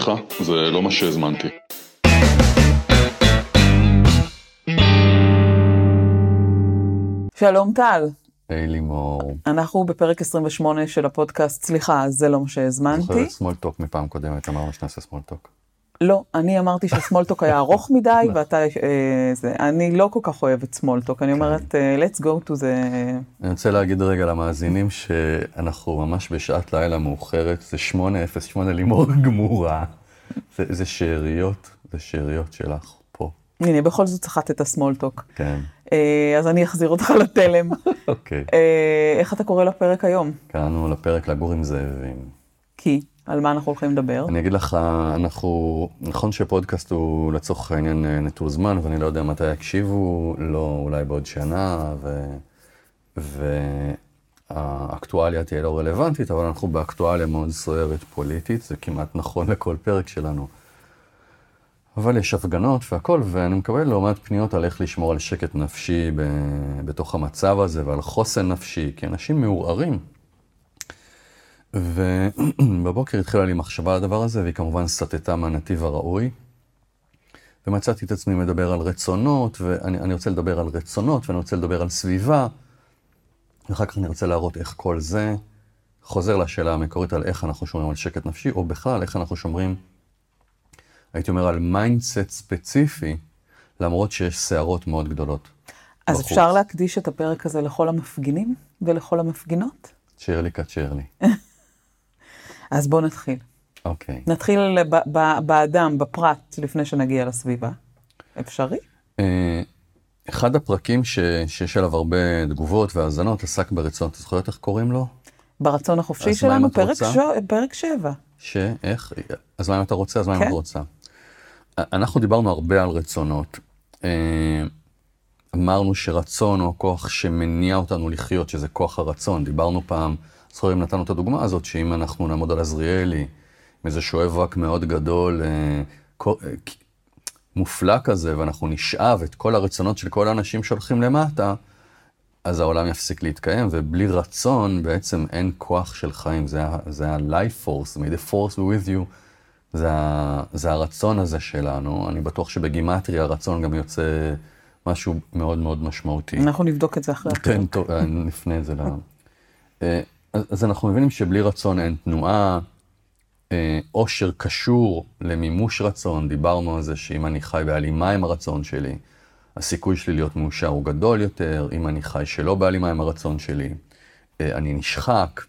סליחה, זה לא מה שהזמנתי. שלום טל, היי לימור. אנחנו בפרק 28 של הפודקאסט, סליחה, זה לא מה שהזמנתי. זוכרת סמולטוק מפעם קודמת, אמרנו שנעשה small talk. לא, אני אמרתי ש small talk היה ארוך מדי, ואתה, אה, זה, אני לא כל כך אוהבת small talk, אני אומרת, אה, let's go to the... אני רוצה להגיד רגע למאזינים שאנחנו ממש בשעת לילה מאוחרת, זה 8.08 לימור גמורה. זה, זה שאריות, זה שאריות שלך פה. הנה, בכל זאת צריכת את הסמולטוק. כן, אה, אז אני אחזיר אותך לתלם. אוקיי. אה, איך אתה קורא לפרק היום? קראנו לפרק לגור עם זאבים. כי, על מה אנחנו הולכים לדבר? אני אגיד לך, אנחנו, נכון שפודקאסט הוא לצורך העניין אה, נטול זמן, ואני לא יודע מתי יקשיבו, לא אולי בעוד שנה, ו... והאקטואליה תהיה לא רלוונטית, אבל אנחנו באקטואליה מאוד סוערת פוליטית, זה כמעט נכון לכל פרק שלנו. אבל יש הפגנות והכל, ואני מקבל לא מעט פניות על איך לשמור על שקט נפשי ב... בתוך המצב הזה, ועל חוסן נפשי, כי אנשים מעורערים. ובבוקר התחילה לי מחשבה על הדבר הזה, והיא כמובן סטתה מהנתיב הראוי. ומצאתי את עצמי מדבר על רצונות, ואני אני רוצה לדבר על רצונות, ואני רוצה לדבר על סביבה, ואחר כך אני רוצה להראות איך כל זה חוזר לשאלה המקורית על איך אנחנו שומרים על שקט נפשי, או בכלל איך אנחנו שומרים, הייתי אומר, על mindset ספציפי, למרות שיש סערות מאוד גדולות. אז בחוץ. אפשר להקדיש את הפרק הזה לכל המפגינים ולכל המפגינות? צ'רלי קצ'רלי. אז בואו נתחיל. אוקיי. נתחיל ב- ב- באדם, בפרט, לפני שנגיע לסביבה. אפשרי? אה, אחד הפרקים ש... שיש עליו הרבה תגובות והאזנות עסק ברצונות. את זוכרת איך קוראים לו? ברצון החופשי שלנו, פרק? שו, פרק שבע. שאיך? אז מה אם אתה רוצה? אז מה אם כן. את רוצה? אנחנו דיברנו הרבה על רצונות. אה, אמרנו שרצון הוא הכוח שמניע אותנו לחיות, שזה כוח הרצון. דיברנו פעם, זוכרים, נתנו את הדוגמה הזאת, שאם אנחנו נעמוד על עזריאלי, עם איזה שואב רק מאוד גדול, אה, אה, מופלא כזה, ואנחנו נשאב את כל הרצונות של כל האנשים שהולכים למטה, אז העולם יפסיק להתקיים, ובלי רצון בעצם אין כוח של חיים, זה ה-life force, may the force be with you, זה, ה- זה הרצון הזה שלנו, אני בטוח שבגימטריה הרצון גם יוצא משהו מאוד מאוד משמעותי. אנחנו נבדוק את זה אחרי הפרק. כן, טוב, אה, נפנה את זה ל... אה, אז אז אנחנו מבינים שבלי רצון אין תנועה, אה, עושר קשור למימוש רצון, דיברנו על זה שאם אני חי בהלימה עם הרצון שלי, הסיכוי שלי להיות מאושר הוא גדול יותר, אם אני חי שלא בהלימה עם הרצון שלי, אה, אני נשחק.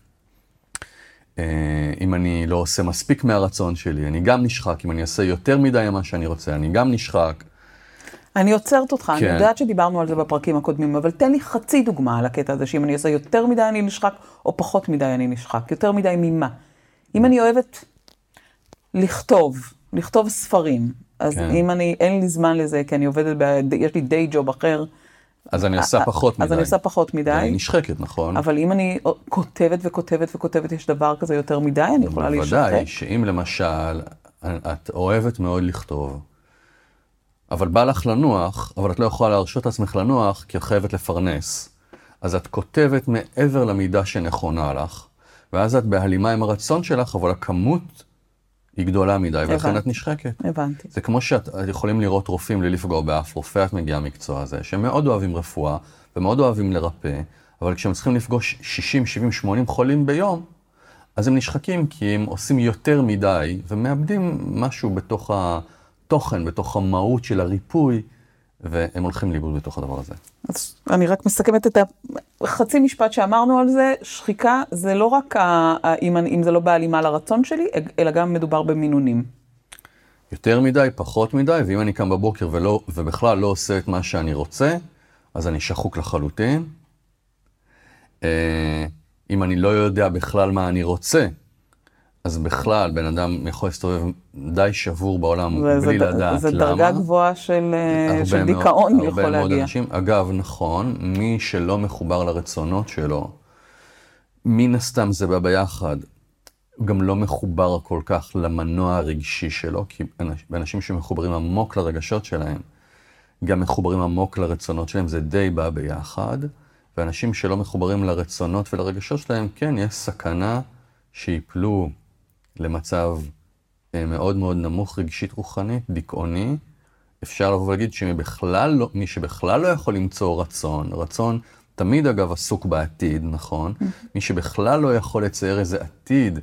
אה, אם אני לא עושה מספיק מהרצון שלי, אני גם נשחק, אם אני אעשה יותר מדי ממה שאני רוצה, אני גם נשחק. אני עוצרת אותך, אני כן. יודעת שדיברנו על זה בפרקים הקודמים, אבל תן לי חצי דוגמה על הקטע הזה, שאם אני עושה יותר מדי אני נשחק, או פחות מדי אני נשחק. יותר מדי ממה? אם אני אוהבת לכתוב, לכתוב ספרים, אז כן. אם אני, אין לי זמן לזה, כי אני עובדת, ב, יש לי דיי ג'וב אחר, אז אני עושה פחות מדי. אז אני עושה פחות מדי. אני נשחקת, נכון? אבל אם אני כותבת וכותבת וכותבת, יש דבר כזה יותר מדי, אני יכולה להישחק. בוודאי, שאם למשל, את אוהבת מאוד לכתוב, אבל בא לך לנוח, אבל את לא יכולה להרשות לעצמך לנוח, כי את חייבת לפרנס. אז את כותבת מעבר למידה שנכונה לך, ואז את בהלימה עם הרצון שלך, אבל הכמות היא גדולה מדי, ולכן הבנתי. את נשחקת. הבנתי. זה כמו שאת את יכולים לראות רופאים בלי לפגוע באף רופא, את מגיעה מקצוע הזה, שהם מאוד אוהבים רפואה ומאוד אוהבים לרפא, אבל כשהם צריכים לפגוש 60, 70, 80 חולים ביום, אז הם נשחקים כי הם עושים יותר מדי ומאבדים משהו בתוך התוכן, בתוך המהות של הריפוי, והם הולכים לאיבוד בתוך הדבר הזה. אז אני רק מסכמת את החצי משפט שאמרנו על זה, שחיקה זה לא רק ה, אם, אני- אם זה לא בהלימה לרצון שלי, אלא גם מדובר במינונים. יותר מדי, פחות מדי, ואם אני קם בבוקר ולא, ובכלל לא עושה את מה שאני רוצה, אז אני שחוק לחלוטין. אה, אם אני לא יודע בכלל מה אני רוצה, אז בכלל בן אדם יכול להסתובב די שבור בעולם זה, בלי זה, לדעת זה למה. דרגה גבוהה של, אה, הרבה של מאוד- דיכאון הרבה יכול מאוד להגיע. אנשים, אגב, נכון, מי שלא מחובר לרצונות שלו, מן הסתם זה בא ביחד. גם לא מחובר כל כך למנוע הרגשי שלו, כי אנש- אנשים שמחוברים עמוק לרגשות שלהם, גם מחוברים עמוק לרצונות שלהם, זה די בא ביחד. ואנשים שלא מחוברים לרצונות ולרגשות שלהם, כן, יש סכנה שיפלו למצב אה, מאוד מאוד נמוך רגשית רוחנית, דיכאוני, אפשר לבוא ולהגיד שמי בכלל לא, מי שבכלל לא יכול למצוא רצון, רצון תמיד אגב עסוק בעתיד, נכון? מי שבכלל לא יכול לצייר איזה עתיד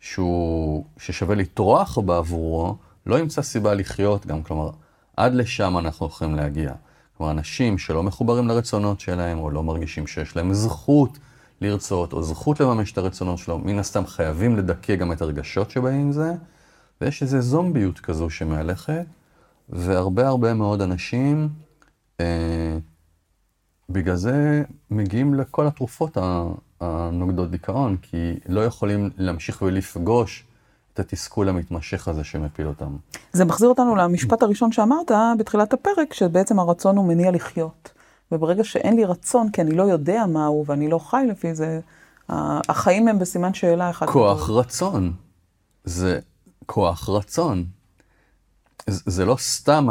שהוא, ששווה לטרוח בעבורו, לא ימצא סיבה לחיות גם, כלומר, עד לשם אנחנו יכולים להגיע. כלומר, אנשים שלא מחוברים לרצונות שלהם, או לא מרגישים שיש להם זכות לרצות, או זכות לממש את הרצונות שלו, מן הסתם חייבים לדכא גם את הרגשות שבאים עם זה, ויש איזו זומביות כזו שמהלכת, והרבה הרבה מאוד אנשים, אה, בגלל זה מגיעים לכל התרופות הנוגדות דיכאון, כי לא יכולים להמשיך ולפגוש את התסכול המתמשך הזה שמפיל אותם. זה מחזיר אותנו למשפט הראשון שאמרת בתחילת הפרק, שבעצם הרצון הוא מניע לחיות. וברגע שאין לי רצון, כי אני לא יודע מהו ואני לא חי לפי זה, החיים הם בסימן שאלה אחד. כוח גדול. רצון. זה כוח רצון. זה לא סתם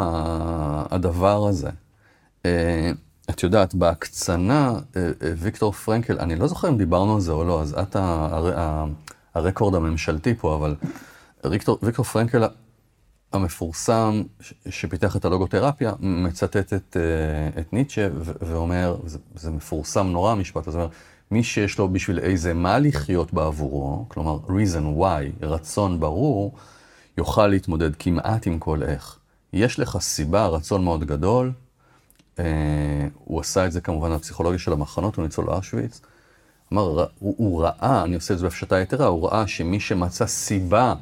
הדבר הזה. אה, את יודעת, בהקצנה, אה, אה, ויקטור פרנקל, אני לא זוכר אם דיברנו על זה או לא, אז את הרקורד הממשלתי פה, אבל ויקטור פרנקל המפורסם, שפיתח את הלוגותרפיה, מצטט את, את ניטשה ואומר, זה, זה מפורסם נורא המשפט הזה, מי שיש לו בשביל איזה מה לחיות בעבורו, כלומר reason why, רצון ברור, יוכל להתמודד כמעט עם כל איך. יש לך סיבה, רצון מאוד גדול, אה, הוא עשה את זה כמובן בפסיכולוגיה של המחנות, הוא ניצול אושוויץ. אמר, הוא, הוא ראה, אני עושה את זה בהפשטה יתרה, הוא ראה שמי שמצא סיבה, אה,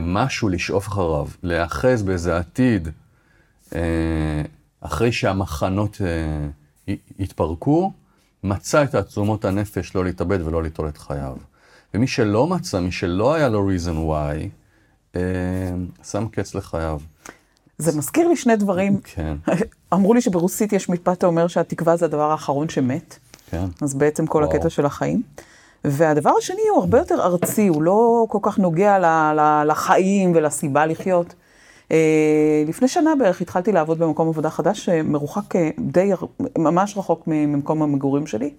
משהו לשאוף אחריו, להיאחז באיזה עתיד, אה, אחרי שהמחנות התפרקו, מצא את תעצומות הנפש לא להתאבד ולא ליטול את חייו. ומי שלא מצא, מי שלא היה לו reason why, שם קץ לחייו. זה מזכיר לי שני דברים. כן. אמרו לי שברוסית יש משפט האומר שהתקווה זה הדבר האחרון שמת. כן. אז בעצם כל וואו. הקטע של החיים. והדבר השני הוא הרבה יותר ארצי, הוא לא כל כך נוגע לחיים ולסיבה לחיות. אה, לפני שנה בערך התחלתי לעבוד במקום עבודה חדש, מרוחק אה, די, ממש רחוק ממקום המגורים שלי,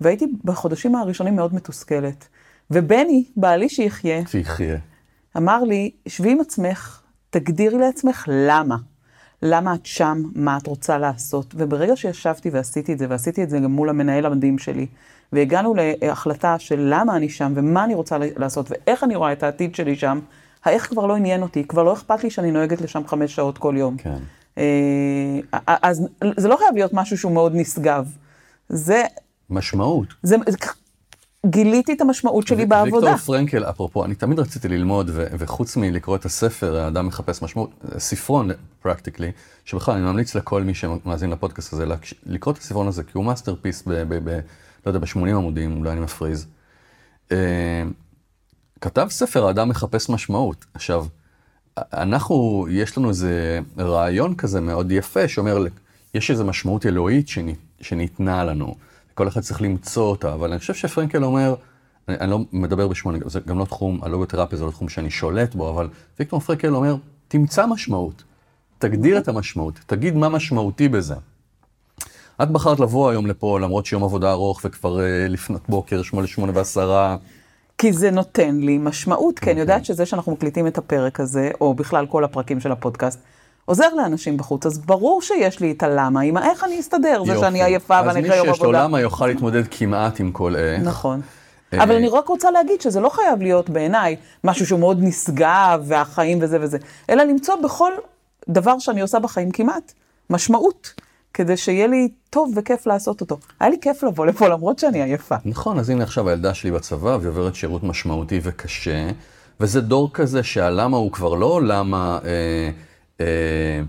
והייתי בחודשים הראשונים מאוד מתוסכלת. ובני, בעלי שיחיה, שיחיה, אמר לי, שבי עם עצמך, תגדירי לעצמך למה. למה את שם, מה את רוצה לעשות. וברגע שישבתי ועשיתי את זה, ועשיתי את זה גם מול המנהל המדהים שלי, והגענו להחלטה של למה אני שם, ומה אני רוצה לעשות, ואיך אני רואה את העתיד שלי שם, האיך כבר לא עניין אותי, כבר לא אכפת לי שאני נוהגת לשם חמש שעות כל יום. כן. אה, אז זה לא חייב להיות משהו שהוא מאוד נשגב. זה... משמעות. זה, גיליתי את המשמעות שלי בעבודה. ויקטור פרנקל, אפרופו, אני תמיד רציתי ללמוד, וחוץ מלקרוא את הספר, האדם מחפש משמעות, ספרון, פרקטיקלי, שבכלל אני ממליץ לכל מי שמאזין לפודקאסט הזה, לקרוא את הספרון הזה, כי הוא masterpiece ב... ב, ב לא יודע, ב-80 עמודים, אולי אני מפריז. אה, כתב ספר, האדם מחפש משמעות. עכשיו, אנחנו, יש לנו איזה רעיון כזה מאוד יפה, שאומר, יש איזו משמעות אלוהית שניתנה לנו. כל אחד צריך למצוא אותה, אבל אני חושב שפרנקל אומר, אני, אני לא מדבר בשמו, זה גם לא תחום, הלוגותרפיה זה לא תחום שאני שולט בו, אבל ויקטור פרנקל אומר, תמצא משמעות, תגדיר את המשמעות, תגיד מה משמעותי בזה. את בחרת לבוא היום לפה, למרות שיום עבודה ארוך וכבר uh, לפנות בוקר, שמונה, שמונה ועשרה. כי זה נותן לי משמעות, כי אני יודעת שזה שאנחנו מקליטים את הפרק הזה, או בכלל כל הפרקים של הפודקאסט, עוזר לאנשים בחוץ, אז ברור שיש לי את הלמה, עם האיך אני אסתדר, זה שאני עייפה ואני אחרי יום עבודה. אז מי שיש לו למה יוכל להתמודד כמעט עם כל איך. נכון. אה, אבל אני רק רוצה להגיד שזה לא חייב להיות בעיניי משהו שהוא מאוד נשגב והחיים וזה וזה, אלא למצוא בכל דבר שאני עושה בחיים כמעט משמעות, כדי שיהיה לי טוב וכיף לעשות אותו. היה לי כיף לבוא לפה למרות שאני עייפה. נכון, אז הנה עכשיו הילדה שלי בצבא והיא עוברת שירות משמעותי וקשה, וזה דור כזה שהלמה הוא כבר לא למה... אה, אה,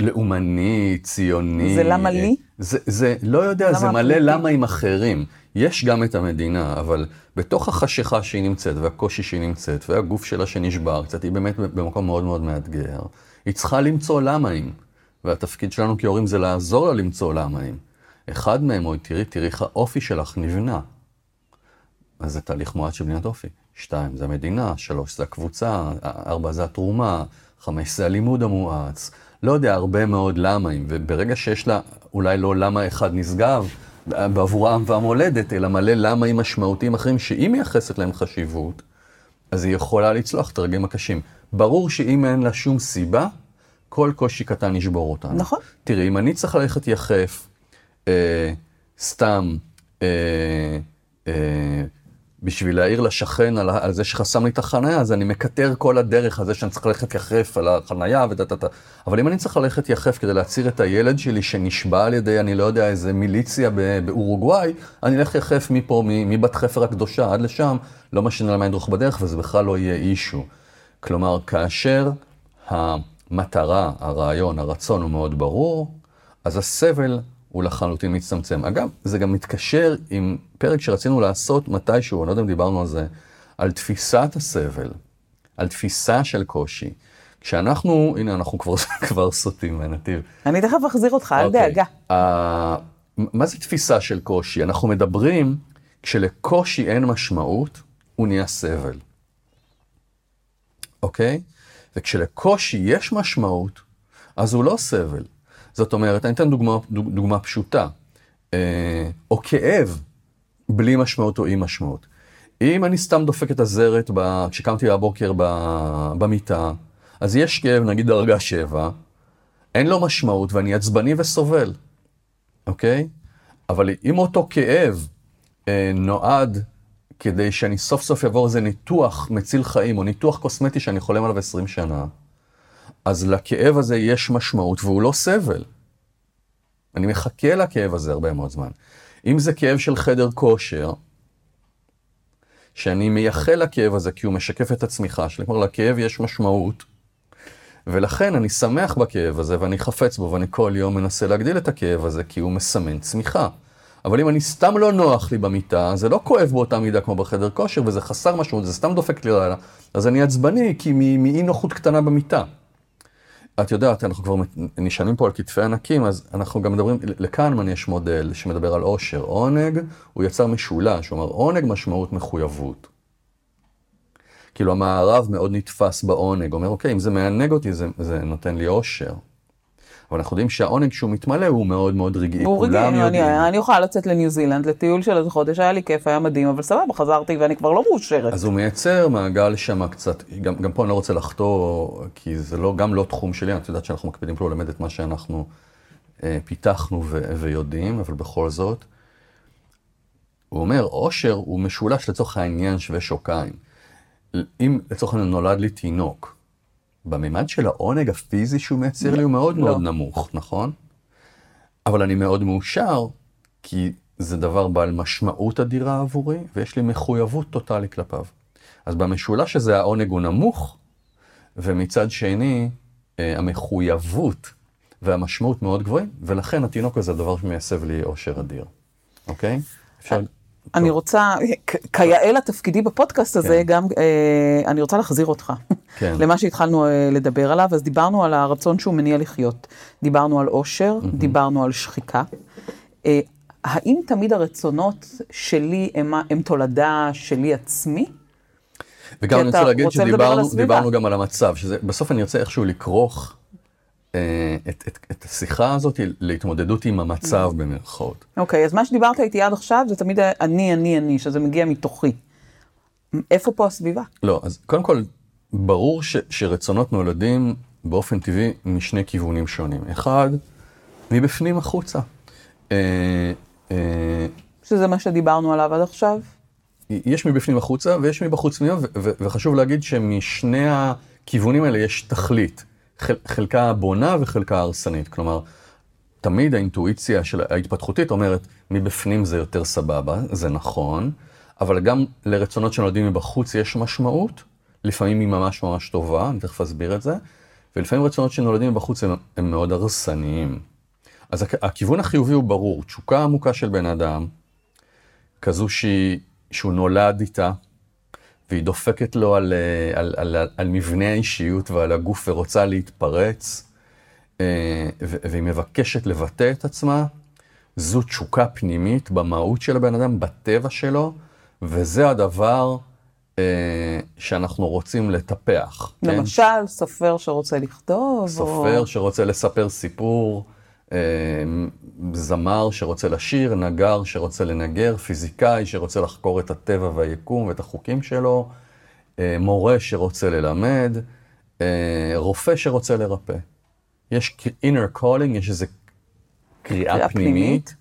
לאומני, ציוני. זה למה לי? זה, זה לא יודע, זה מלא למה עם אחרים. יש גם את המדינה, אבל בתוך החשיכה שהיא נמצאת, והקושי שהיא נמצאת, והגוף שלה שנשבר קצת, היא באמת במקום מאוד מאוד מאתגר. היא צריכה למצוא למהים, והתפקיד שלנו כהורים זה לעזור לה למצוא למהים. אחד מהם, או תראי, תראי איך האופי שלך נבנה. אז זה תהליך מועט של בניית אופי. שתיים, זה המדינה, שלוש, זה הקבוצה, ארבע, זה התרומה, חמש זה הלימוד המואץ, לא יודע, הרבה מאוד למהים, וברגע שיש לה אולי לא למה אחד נשגב בעבור העם והמולדת, אלא מלא למהים משמעותיים אחרים שהיא מייחסת להם חשיבות, אז היא יכולה לצלוח את הרגעים הקשים. ברור שאם אין לה שום סיבה, כל קושי קטן ישבור אותנו. נכון. תראי, אם אני צריך ללכת יחף, אה, סתם, אה, אה, בשביל להעיר לשכן על, ה- על זה שחסם לי את החניה, אז אני מקטר כל הדרך על זה שאני צריך ללכת יחף על החניה טה. אבל אם אני צריך ללכת יחף כדי להציר את הילד שלי שנשבע על ידי, אני לא יודע, איזה מיליציה באורוגוואי, אני אלך יחף מפה, מבת חפר הקדושה עד לשם, לא משנה למה ידרוך בדרך, וזה בכלל לא יהיה אישו. כלומר, כאשר המטרה, הרעיון, הרצון הוא מאוד ברור, אז הסבל הוא לחלוטין מצטמצם. אגב, זה גם מתקשר עם פרק שרצינו לעשות מתישהו, אני לא יודע אם דיברנו על זה, על תפיסת הסבל, על תפיסה של קושי. כשאנחנו, הנה אנחנו כבר, כבר סוטים מהנתיב. אני תכף אחזיר אותך, אל אוקיי. דאגה. ה- מה זה תפיסה של קושי? אנחנו מדברים, כשלקושי אין משמעות, הוא נהיה סבל. אוקיי? וכשלקושי יש משמעות, אז הוא לא סבל. זאת אומרת, אני אתן דוגמה, דוג- דוגמה פשוטה. אה, או כאב בלי משמעות או עם משמעות. אם אני סתם דופק את הזרת ב... כשקמתי בבוקר ב... במיטה, אז יש כאב, נגיד דרגה 7, אין לו משמעות ואני עצבני וסובל, אוקיי? אבל אם אותו כאב אה, נועד כדי שאני סוף סוף אעבור איזה ניתוח מציל חיים, או ניתוח קוסמטי שאני חולם עליו 20 שנה, אז לכאב הזה יש משמעות והוא לא סבל. אני מחכה לכאב הזה הרבה מאוד זמן. אם זה כאב של חדר כושר, שאני מייחל לכאב הזה כי הוא משקף את הצמיחה שלי, כלומר לכאב יש משמעות, ולכן אני שמח בכאב הזה ואני חפץ בו ואני כל יום מנסה להגדיל את הכאב הזה כי הוא מסמן צמיחה. אבל אם אני סתם לא נוח לי במיטה, זה לא כואב באותה מידה כמו בחדר כושר וזה חסר משמעות, זה סתם דופק לי לילה, אז אני עצבני כי מאי נוחות קטנה במיטה. את יודעת, אנחנו כבר נשענים פה על כתפי ענקים, אז אנחנו גם מדברים, לקהנמן יש מודל שמדבר על עושר. עונג, הוא יצר משולש, הוא אומר, עונג משמעות מחויבות. כאילו המערב מאוד נתפס בעונג, אומר, אוקיי, אם זה מענג אותי, זה, זה נותן לי עושר. אבל אנחנו יודעים שהעונג שהוא מתמלא הוא מאוד מאוד רגעי, הוא יודעים. אני, אני יכולה לצאת לניו זילנד לטיול של איזה חודש, היה לי כיף, היה מדהים, אבל סבבה, חזרתי ואני כבר לא מאושרת. אז הוא מייצר מעגל שם קצת, גם, גם פה אני לא רוצה לחטוא, כי זה לא, גם לא תחום שלי, את יודעת שאנחנו מקפידים פה ללמד את מה שאנחנו אה, פיתחנו ו, ויודעים, אבל בכל זאת. הוא אומר, עושר הוא משולש לצורך העניין שווה שוקיים. אם לצורך העניין נולד לי תינוק, בממד של העונג הפיזי שהוא מייצר לי הוא מאוד לא. מאוד נמוך, נכון? אבל אני מאוד מאושר, כי זה דבר בעל משמעות אדירה עבורי, ויש לי מחויבות טוטאלית כלפיו. אז במשולש הזה העונג הוא נמוך, ומצד שני, אה, המחויבות והמשמעות מאוד גבוהים, ולכן התינוק הזה הדבר שמייסב לי אושר אדיר, אוקיי? אפשר... אני רוצה, כיאה לתפקידי בפודקאסט הזה, כן. גם אה, אני רוצה להחזיר אותך כן. למה שהתחלנו אה, לדבר עליו, אז דיברנו על הרצון שהוא מניע לחיות. דיברנו על עושר, דיברנו על שחיקה. אה, האם תמיד הרצונות שלי הם, הם תולדה שלי עצמי? וגם אני רוצה להגיד רוצה שדיברנו גם על המצב, שזה בסוף אני ארצה איכשהו לכרוך את, את, את השיחה הזאת להתמודדות עם המצב במרכאות. אוקיי, אז מה שדיברת איתי עד עכשיו זה תמיד אני, אני, אני, שזה מגיע מתוכי. איפה פה הסביבה? לא, אז קודם כל, ברור ש, שרצונות נולדים באופן טבעי משני כיוונים שונים. אחד, מבפנים החוצה. אה, אה, שזה מה שדיברנו עליו עד עכשיו? יש מבפנים החוצה ויש מבחוץ פנימה, וחשוב להגיד שמשני הכיוונים האלה יש תכלית. חל- חלקה בונה וחלקה הרסנית. כלומר, תמיד האינטואיציה של ההתפתחותית אומרת, מבפנים זה יותר סבבה, זה נכון, אבל גם לרצונות שנולדים מבחוץ יש משמעות, לפעמים היא ממש ממש טובה, אני תכף אסביר את זה, ולפעמים רצונות שנולדים מבחוץ הם, הם מאוד הרסניים. אז הכ- הכיוון החיובי הוא ברור, תשוקה עמוקה של בן אדם, כזו שהיא, שהוא נולד איתה, והיא דופקת לו על, אה, על, על, על, על מבנה האישיות ועל הגוף ורוצה להתפרץ, אה, והיא מבקשת לבטא את עצמה, זו תשוקה פנימית במהות של הבן אדם, בטבע שלו, וזה הדבר אה, שאנחנו רוצים לטפח. כן? למשל, סופר שרוצה לכתוב, סופר או... שרוצה לספר סיפור, זמר שרוצה לשיר, נגר שרוצה לנגר, פיזיקאי שרוצה לחקור את הטבע והיקום ואת החוקים שלו, אה, מורה שרוצה ללמד, אה, רופא שרוצה לרפא. יש inner calling, יש איזו קריאה קריאה פנימית, פנימית.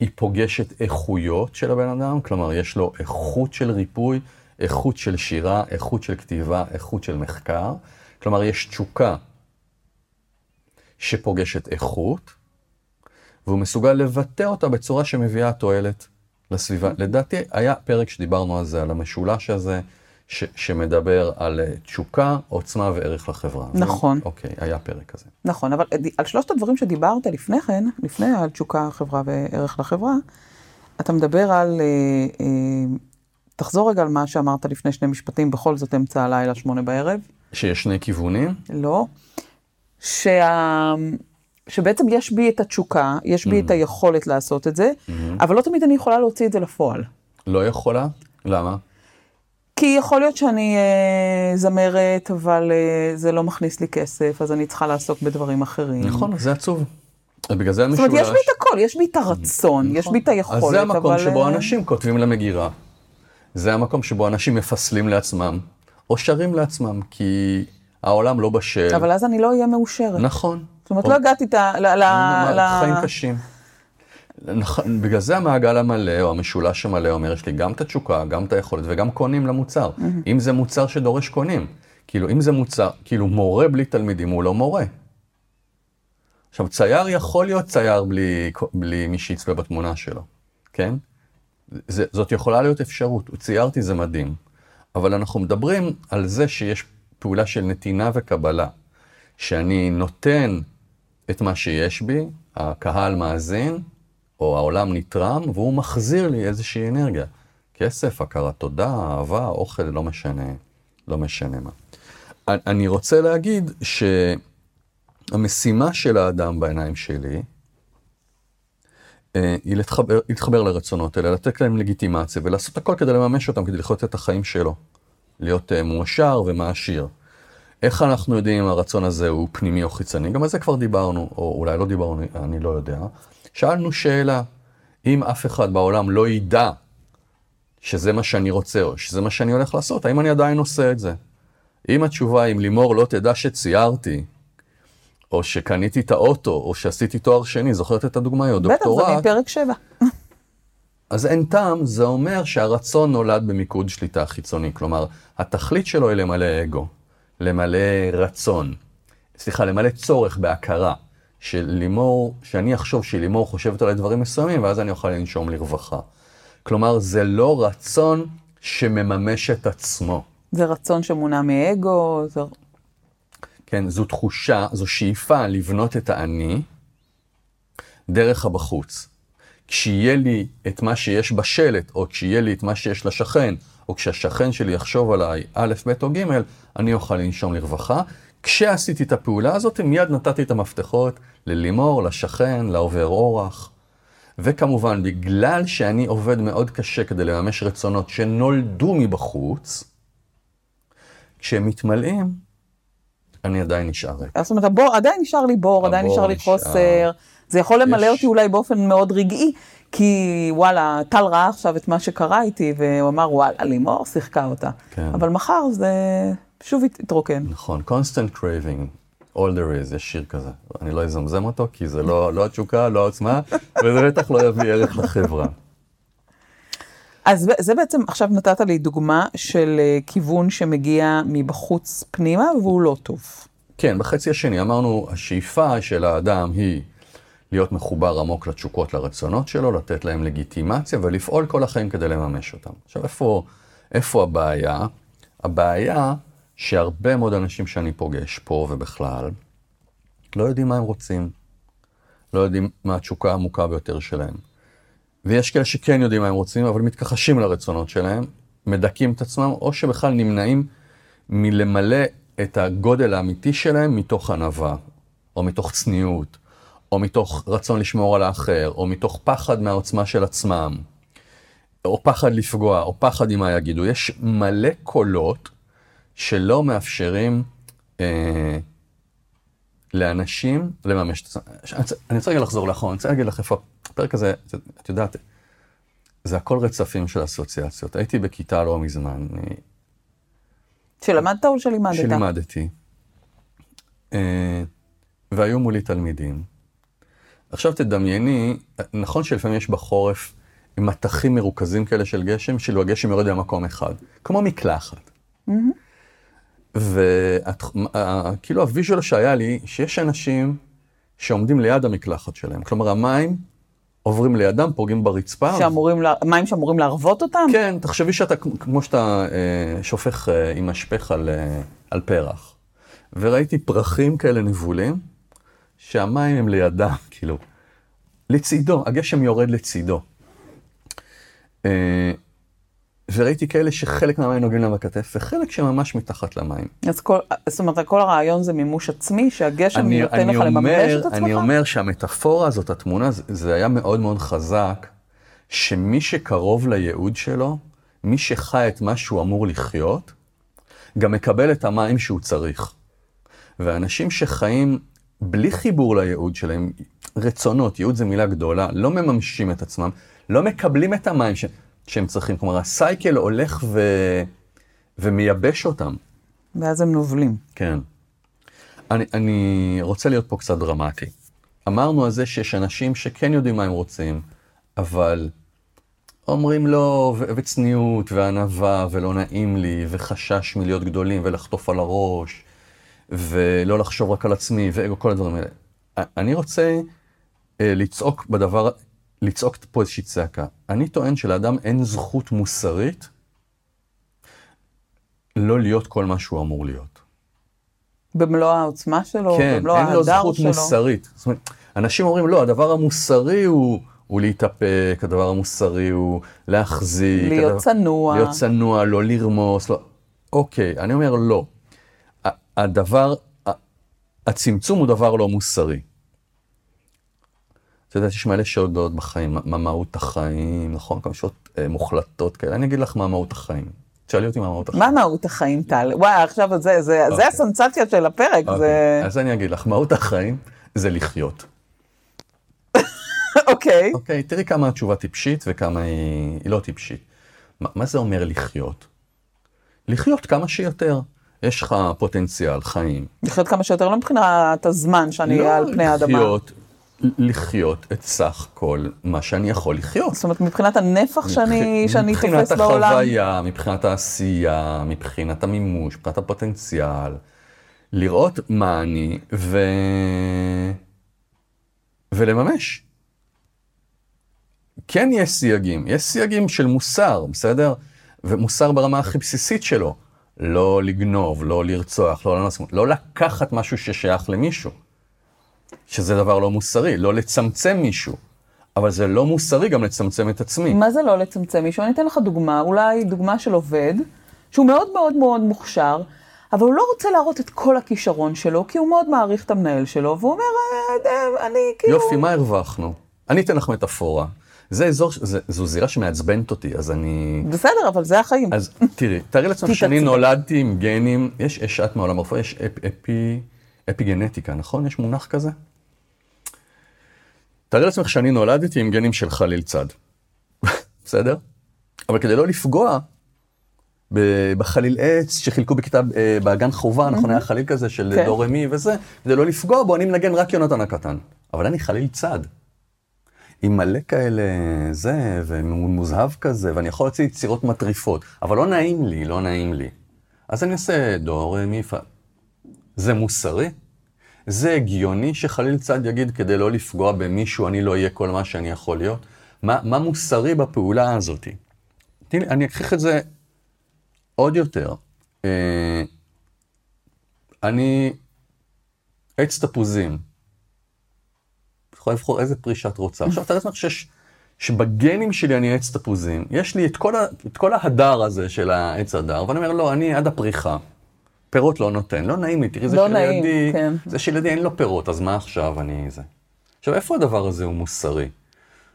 היא פוגשת איכויות של הבן אדם, כלומר יש לו איכות של ריפוי, איכות של שירה, איכות של כתיבה, איכות של מחקר, כלומר יש תשוקה שפוגשת איכות, והוא מסוגל לבטא אותה בצורה שמביאה תועלת לסביבה. לדעתי היה פרק שדיברנו על זה, על המשולש הזה, ש- שמדבר על אה, תשוקה, עוצמה וערך לחברה. נכון. אוקיי, היה פרק כזה. נכון, אבל על שלושת הדברים שדיברת לפני כן, לפני על תשוקה, חברה וערך לחברה, אתה מדבר על, אה, אה, תחזור רגע על מה שאמרת לפני שני משפטים, בכל זאת אמצע הלילה, שמונה בערב. שיש שני כיוונים, לא. שה... שבעצם יש בי את התשוקה, יש בי את היכולת לעשות את זה, אבל לא תמיד אני יכולה להוציא את זה לפועל. לא יכולה, למה? כי יכול להיות שאני אה, זמרת, אבל אה, זה לא מכניס לי כסף, אז אני צריכה לעסוק בדברים אחרים. נכון, זה עצוב. בגלל זה זאת המשולש. אומרת, יש בי את הכל, יש בי את הרצון, יש בי את היכולת, אז זה המקום אבל, שבו אה, אנשים כותבים למגירה. זה המקום שבו אנשים מפסלים לעצמם, או שרים לעצמם, כי העולם לא בשל. אבל אז אני לא אהיה מאושרת. נכון. זאת אומרת, או- לא הגעתי את ה... ל- חיים קשים. נכון, בגלל זה המעגל המלא, או המשולש המלא, אומר, יש לי גם את התשוקה, גם את היכולת, וגם קונים למוצר. אם זה מוצר שדורש קונים. כאילו, אם זה מוצר, כאילו, מורה בלי תלמידים הוא לא מורה. עכשיו, צייר יכול להיות צייר בלי, בלי מי שיצפה בתמונה שלו, כן? זה, זאת יכולה להיות אפשרות. ציירתי זה מדהים. אבל אנחנו מדברים על זה שיש פעולה של נתינה וקבלה. שאני נותן את מה שיש בי, הקהל מאזין, או העולם נתרם, והוא מחזיר לי איזושהי אנרגיה. כסף, הכרת תודה, אהבה, אוכל, לא משנה, לא משנה מה. אני- רוצה להגיד שהמשימה של האדם בעיניים שלי, אה, היא להתחבר, להתחבר לרצונות האלה, לתת להם לגיטימציה ולעשות הכל כדי לממש אותם, כדי לחיות את החיים שלו. להיות אה, מאושר ומעשיר. איך אנחנו יודעים אם הרצון הזה הוא פנימי או חיצוני? גם על זה כבר דיברנו, או אולי לא דיברנו, אני לא יודע. שאלנו שאלה, אם אף אחד בעולם לא ידע שזה מה שאני רוצה, או שזה מה שאני הולך לעשות, האם אני עדיין עושה את זה? אם התשובה אם לימור לא תדע שציירתי, או שקניתי את האוטו, או שעשיתי תואר שני, זוכרת את הדוגמה, או בטח, זה דוקטורט, מפרק 7. אז אין טעם, זה אומר שהרצון נולד במיקוד שליטה חיצוני. כלומר, התכלית שלו היא למלא אגו, למלא רצון, סליחה, למלא צורך בהכרה. של לימור, שאני אחשוב שלימור חושבת עליי דברים מסוימים, ואז אני אוכל לנשום לרווחה. כלומר, זה לא רצון שמממש את עצמו. זה רצון שמונע מאגו, זה... כן, זו תחושה, זו שאיפה לבנות את האני דרך הבחוץ. כשיהיה לי את מה שיש בשלט, או כשיהיה לי את מה שיש לשכן, או כשהשכן שלי יחשוב עליי א', ב' או ג', אני אוכל לנשום לרווחה. כשעשיתי את הפעולה הזאת, מיד נתתי את המפתחות ללימור, לשכן, לעובר אורח. וכמובן, בגלל שאני עובד מאוד קשה כדי לממש רצונות שנולדו מבחוץ, כשהם מתמלאים, אני עדיין נשאר ריק. זאת אומרת, הבור, עדיין נשאר לי בור, עדיין נשאר לי. חוסר. זה יכול למלא אותי אולי באופן מאוד רגעי, כי וואלה, טל ראה עכשיו את מה שקרה איתי, והוא אמר, וואלה, לימור שיחקה אותה. כן. אבל מחר זה שוב יתרוקן. נכון, constant craving, all there is, יש שיר כזה. אני לא אזמזם אותו, כי זה לא, לא התשוקה, לא העוצמה, וזה בטח לא יביא ערך לחברה. אז זה- בעצם, עכשיו נתת לי דוגמה של אה, כיוון שמגיע מבחוץ פנימה, והוא לא טוב. כן, בחצי השני אמרנו, השאיפה של האדם היא להיות מחובר עמוק לתשוקות, לרצונות שלו, לתת להם לגיטימציה ולפעול כל החיים כדי לממש אותם. עכשיו, איפה, איפה הבעיה? הבעיה שהרבה מאוד אנשים שאני פוגש פה ובכלל, לא יודעים מה הם רוצים, לא יודעים מה התשוקה העמוקה ביותר שלהם. ויש כאלה שכן יודעים מה הם רוצים, אבל מתכחשים לרצונות שלהם, מדכאים את עצמם, או שבכלל נמנעים מלמלא את הגודל האמיתי שלהם מתוך ענווה, או מתוך צניעות, או מתוך רצון לשמור על האחר, או מתוך פחד מהעוצמה של עצמם, או פחד לפגוע, או פחד ממה יגידו. יש מלא קולות שלא מאפשרים אה, לאנשים לממש את עצמם. אני רוצה- רגע לחזור לאחרון, אני רוצה להגיד לך איפה, הפרק הזה, את- את יודעת, זה הכל רצפים של אסוציאציות. הייתי בכיתה לא מזמן, אני שלמדת או שלימדת? שלימדתי. אה, והיו מולי תלמידים. עכשיו תדמייני, נכון שלפעמים יש בחורף מטחים מרוכזים כאלה של גשם, שאילו הגשם יורד במקום אחד, כמו מקלחת. וכאילו הוויז'ואל שהיה לי, שיש אנשים שעומדים ליד המקלחת שלהם. כלומר, המים עוברים לידם, פוגעים ברצפה. שאמורים, לה- מים שאמורים להרוות אותם? כן, תחשבי שאתה, כמו שאתה אה, שופך אה, עם משפך על, אה, על פרח. וראיתי פרחים כאלה נבולים, שהמים הם לידם, כאילו, לצידו, הגשם יורד לצידו. אה, וראיתי כאלה שחלק מהמים נוגעים להם בכתף, וחלק שממש מתחת למים. אז כל, זאת אומרת, כל הרעיון זה מימוש עצמי, שהגשם אני, נותן אני לך לממש את עצמך? אני אומר שהמטאפורה הזאת, התמונה, זה, זה היה מאוד מאוד חזק, שמי שקרוב לייעוד שלו, מי שחי את מה שהוא אמור לחיות, גם מקבל את המים שהוא צריך. ואנשים שחיים בלי חיבור לייעוד שלהם, רצונות, ייעוד זה מילה גדולה, לא מממשים את עצמם, לא מקבלים את המים ש... שהם צריכים. כלומר, הסייקל הולך ו... ומייבש אותם. ואז הם נובלים. כן. אני, אני רוצה להיות פה קצת דרמטי. אמרנו על זה שיש אנשים שכן יודעים מה הם רוצים, אבל אומרים לא, ו- וצניעות, וענווה, ולא נעים לי, וחשש מלהיות גדולים, ולחטוף על הראש, ולא לחשוב רק על עצמי, וכל הדברים האלה. אני רוצה אה, לצעוק בדבר, לצעוק פה איזושהי צעקה. אני טוען שלאדם אין זכות מוסרית לא להיות כל מה שהוא אמור להיות. במלוא העוצמה שלו, כן, במלוא אין לו ההדר זכות שלו. מוסרית. זאת אומרת, אנשים אומרים, לא, הדבר המוסרי הוא, הוא להתאפק, הדבר המוסרי הוא להחזיק. להיות הדבר- צנוע. להיות צנוע, לא לרמוס, לא. אוקיי, אני אומר לא. הדבר, הצמצום הוא דבר לא מוסרי. אתה יודע, יש מלא שאלות בחיים, מה- מה מהות החיים, נכון? כמה שאלות אה, מוחלטות כאלה. אני אגיד לך מה מהות החיים. תשאלי אותי מה מהות החיים. מה מהות החיים, טל? וואי, עכשיו זה, זה, זה אוקיי. הסנסציה של הפרק, אוקיי, זה... אז אני אגיד לך, מהות החיים זה לחיות. אוקיי. אוקיי, תראי כמה התשובה טיפשית וכמה היא, היא לא טיפשית. מה, מה זה אומר לחיות? לחיות כמה שיותר. יש לך פוטנציאל, חיים. לחיות כמה שיותר, לא מבחינת הזמן שאני אהיה על פני האדמה. לא לחיות, לחיות את סך כל מה שאני יכול לחיות. זאת אומרת, מבחינת הנפח שאני, שאני תופס בעולם. מבחינת החוויה, מבחינת העשייה, מבחינת המימוש, מבחינת הפוטנציאל. לראות מה אני ו... ולממש. כן יש סייגים, יש סייגים של מוסר, בסדר? ומוסר ברמה הכי בסיסית שלו. לא לגנוב, לא לרצוח, לא לנוס, לא לקחת משהו ששייך למישהו. שזה דבר לא מוסרי, לא לצמצם מישהו. אבל זה לא מוסרי גם לצמצם את עצמי. מה זה לא לצמצם מישהו? אני אתן לך דוגמה, אולי דוגמה של עובד, שהוא מאוד מאוד מאוד מוכשר, אבל הוא לא רוצה להראות את כל הכישרון שלו, כי הוא מאוד מעריך את המנהל שלו, והוא אומר, "אה, אה, אני כאילו... יופי, מה הרווחנו? אני אתן לך מטאפורה. זה אזור, זה, זו זירה שמעצבנת אותי, אז אני... בסדר, אבל זה החיים. אז תראי, תארי לעצמך שאני. נולדתי עם גנים, יש, יש שעת מעולם הרפואה, יש אפ, אפי, אפיגנטיקה, נכון? יש מונח כזה? תארי לעצמך שאני נולדתי עם גנים של חליל צד, בסדר? אבל כדי לא לפגוע בחליל עץ שחילקו בכיתה, אה, בגן חובה, נכון? היה חליל כזה של כן. דורמי וזה, כדי לא לפגוע בו, אני מנגן רק יונתן הקטן. אבל אני חליל צד. עם מלא כאלה, זה, ומוזהב כזה, ואני יכול להוציא יצירות מטריפות, אבל לא נעים לי, לא נעים לי. אז אני עושה דו, רה, מי, פה. זה מוסרי? זה הגיוני שחליל צד יגיד כדי לא לפגוע במישהו, אני לא אהיה כל מה שאני יכול להיות? מה, מה מוסרי בפעולה הזאת? תראי, אני אקח את זה עוד יותר. אה, אני עץ תפוזים. יכולה לבחור איזה פרי שאת רוצה. עכשיו תארי לעצמך שיש, שבגנים שלי אני עץ תפוזים, יש לי את כל, ה, את כל ההדר הזה של העץ הדר, ואני אומר, לא, אני עד הפריחה. פירות לא נותן, לא נעים לי, תראי, זה לא נעים, שלידי, כן. זה שלידי אין לו פירות, אז מה עכשיו אני זה? עכשיו, איפה הדבר הזה הוא מוסרי?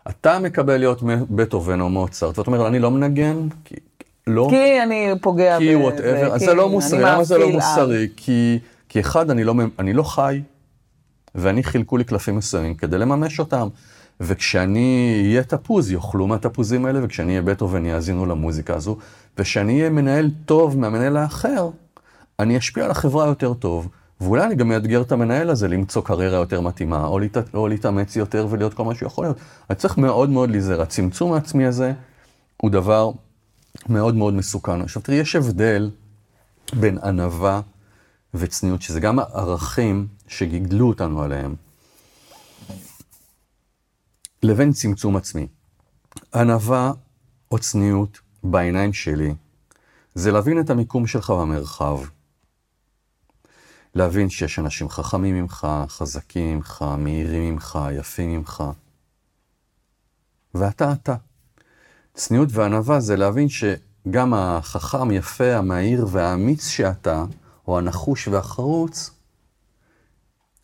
אתה מקבל להיות בטהובן או מוצרט, ואתה אומר, אני לא מנגן, כי לא, כי אני פוגע כי בזה, whatever, אז כי זה לא מוסרי, למה זה לא. מוסרי? כי, כי אחד, אני לא, אני לא חי, ואני חילקו לי קלפים מסוימים כדי לממש אותם. וכשאני אהיה תפוז, יאכלו מהתפוזים האלה, וכשאני אהיה בטהובן, יאזינו למוזיקה הזו, וכשאני אהיה מנהל טוב מהמנהל האחר, אני אשפיע על החברה יותר טוב, ואולי אני גם מאתגר את המנהל הזה למצוא קריירה יותר מתאימה, או, להת... או להתאמץ יותר ולהיות כל מה שיכול להיות. אני צריך מאוד מאוד להיזהר. הצמצום העצמי הזה הוא דבר מאוד מאוד מסוכן. עכשיו תראי, יש הבדל בין ענווה וצניעות, שזה גם ערכים שגידלו אותנו עליהם, לבין צמצום עצמי. ענווה או צניעות בעיניים שלי, זה להבין את המיקום שלך במרחב. להבין שיש אנשים חכמים ממך, חזקים ממך, מהירים ממך, יפים ממך. ואתה אתה. צניעות וענווה זה להבין שגם החכם, יפה, המהיר והאמיץ שאתה, או הנחוש והחרוץ,